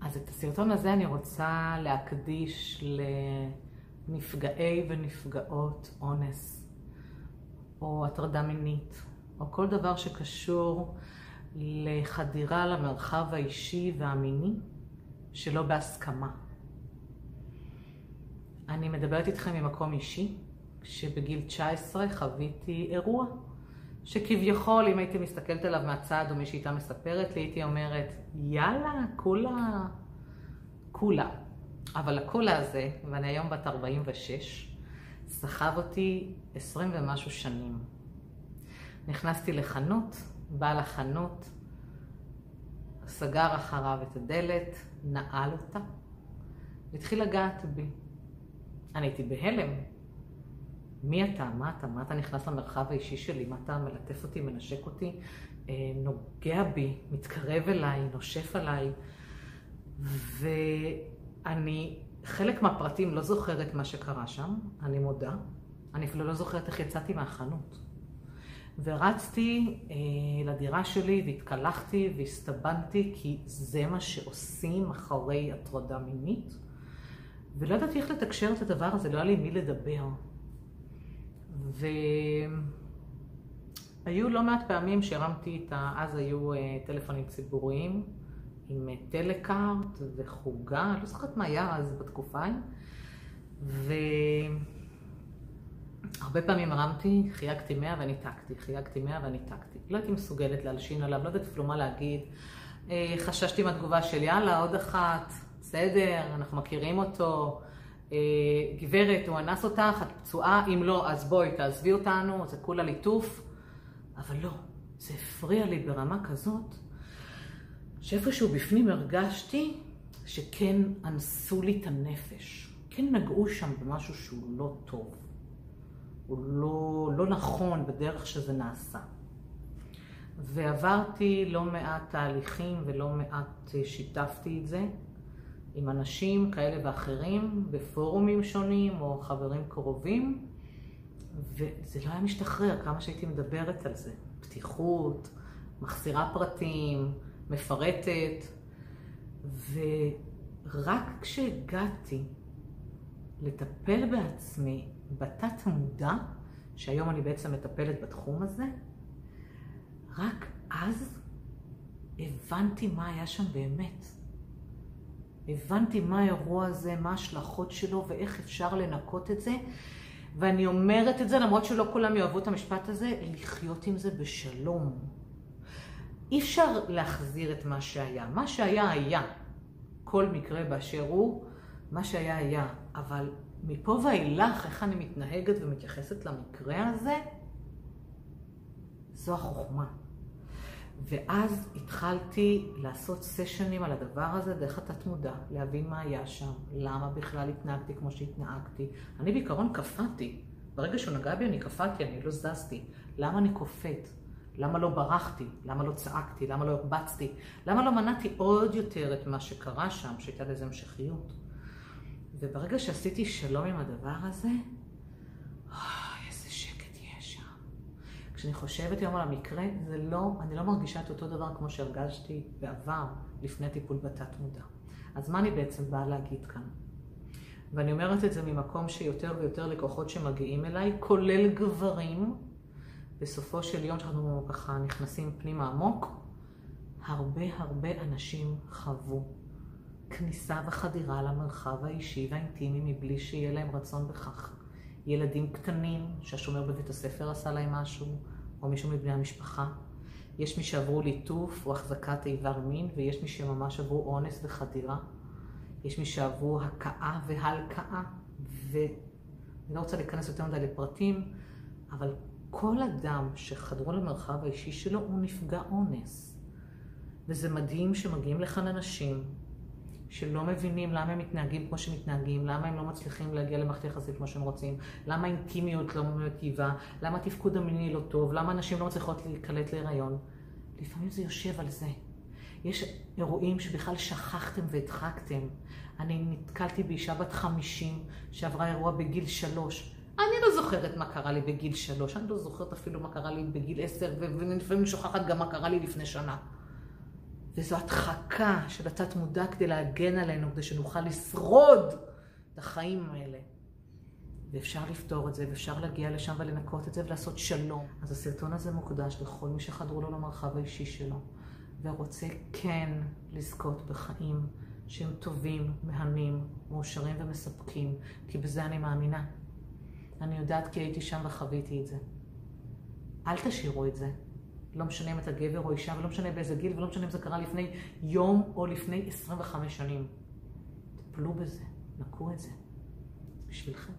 אז את הסרטון הזה אני רוצה להקדיש לנפגעי ונפגעות אונס, או הטרדה מינית, או כל דבר שקשור לחדירה למרחב האישי והמיני שלא בהסכמה. אני מדברת איתכם ממקום אישי, שבגיל 19 חוויתי אירוע שכביכול, אם הייתי מסתכלת עליו מהצד, או מישהי הייתה מספרת לי, הייתי אומרת, יאללה, כולה, כולה. אבל הקולה הזה, ואני היום בת 46, סחב אותי 20 ומשהו שנים. נכנסתי לחנות, בעל החנות סגר אחריו את הדלת, נעל אותה, והתחיל לגעת בי. אני הייתי בהלם, מי אתה? מה אתה? מה אתה נכנס למרחב האישי שלי? מה אתה מלטף אותי, מנשק אותי, אה, נוגע בי, מתקרב אליי, נושף עליי. ואני, חלק מהפרטים לא זוכרת מה שקרה שם, אני מודה. אני אפילו לא זוכרת איך יצאתי מהחנות. ורצתי אה, לדירה שלי והתקלחתי והסתבנתי, כי זה מה שעושים אחרי הטרדה מינית. ולא ידעתי איך לתקשר את הדבר הזה, לא היה לי מי לדבר. והיו לא מעט פעמים שהרמתי את ה... אז היו אה, טלפונים ציבוריים עם אה, טלקארט וחוגה, לא זוכרת מה היה אז בתקופה ההיא. והרבה פעמים הרמתי, חייגתי 100 וניתקתי, חייגתי 100 וניתקתי. לא הייתי מסוגלת להלשין עליו, לא יודעת אפילו מה להגיד. אה, חששתי מהתגובה של יאללה, עוד אחת, בסדר, אנחנו מכירים אותו. אה, גברת, הוא אנס אותך, את פצועה, אם לא, אז בואי, תעזבי אותנו, זה כולה ליטוף. אבל לא, זה הפריע לי ברמה כזאת, שאיפשהו בפנים הרגשתי שכן אנסו לי את הנפש. כן נגעו שם במשהו שהוא לא טוב. הוא לא, לא נכון בדרך שזה נעשה. ועברתי לא מעט תהליכים ולא מעט אה, שיתפתי את זה. עם אנשים כאלה ואחרים, בפורומים שונים או חברים קרובים, וזה לא היה משתחרר כמה שהייתי מדברת על זה. פתיחות, מחסירה פרטים, מפרטת, ורק כשהגעתי לטפל בעצמי בתת המודע, שהיום אני בעצם מטפלת בתחום הזה, רק אז הבנתי מה היה שם באמת. הבנתי מה האירוע הזה, מה ההשלכות שלו ואיך אפשר לנקות את זה. ואני אומרת את זה, למרות שלא כולם יאהבו את המשפט הזה, לחיות עם זה בשלום. אי אפשר להחזיר את מה שהיה. מה שהיה היה. כל מקרה באשר הוא, מה שהיה היה. אבל מפה ואילך, איך אני מתנהגת ומתייחסת למקרה הזה, זו החוכמה. ואז התחלתי לעשות סשנים על הדבר הזה דרך התת מודע, להבין מה היה שם, למה בכלל התנהגתי כמו שהתנהגתי. אני בעיקרון קפאתי. ברגע שהוא נגע בי אני קפאתי, אני לא זזתי. למה אני קופאת? למה לא ברחתי? למה לא צעקתי? למה לא הרבצתי? למה לא מנעתי עוד יותר את מה שקרה שם, שהייתה לזה המשכיות? וברגע שעשיתי שלום עם הדבר הזה, כשאני חושבת היום על המקרה, זה לא, אני לא מרגישה את אותו דבר כמו שהרגשתי בעבר, לפני טיפול בתת מודע. אז מה אני בעצם באה להגיד כאן? ואני אומרת את זה ממקום שיותר ויותר לקוחות שמגיעים אליי, כולל גברים, בסופו של יום שאנחנו ככה נכנסים פנימה עמוק, הרבה הרבה אנשים חוו כניסה וחדירה למרחב האישי והאינטימי מבלי שיהיה להם רצון בכך. ילדים קטנים שהשומר בבית הספר עשה להם משהו, או מישהו מבני המשפחה. יש מי שעברו ליטוף או החזקת איבר מין, ויש מי שממש עברו אונס וחדירה. יש מי שעברו הכאה והלקאה, ואני לא רוצה להיכנס יותר מדי לפרטים, אבל כל אדם שחדרו למרחב האישי שלו הוא נפגע אונס. וזה מדהים שמגיעים לכאן אנשים שלא מבינים למה הם מתנהגים כמו שמתנהגים, למה הם לא מצליחים להגיע למערכת יחסית כמו שהם רוצים, למה האינטימיות לא מטיבה, למה התפקוד המיני לא טוב, למה נשים לא מצליחות להיקלט להיריון. לפעמים זה יושב על זה. יש אירועים שבכלל שכחתם והדחקתם. אני נתקלתי באישה בת חמישים שעברה אירוע בגיל שלוש. אני לא זוכרת מה קרה לי בגיל שלוש, אני לא זוכרת אפילו מה קרה לי בגיל עשר, ולפעמים שוכחת גם מה קרה לי לפני שנה. וזו הדחקה של התת מודע כדי להגן עלינו, כדי שנוכל לשרוד את החיים האלה. ואפשר לפתור את זה, ואפשר להגיע לשם ולנקות את זה ולעשות שלום. אז הסרטון הזה מוקדש לכל מי שחדרו לו למרחב האישי שלו, ורוצה כן לזכות בחיים שהם טובים, מהנים, מאושרים ומספקים, כי בזה אני מאמינה. אני יודעת כי הייתי שם וחוויתי את זה. אל תשאירו את זה. לא משנה אם אתה גבר או אישה, ולא משנה באיזה גיל, ולא משנה אם זה קרה לפני יום או לפני 25 שנים. טפלו בזה, נקו את זה. בשבילכם.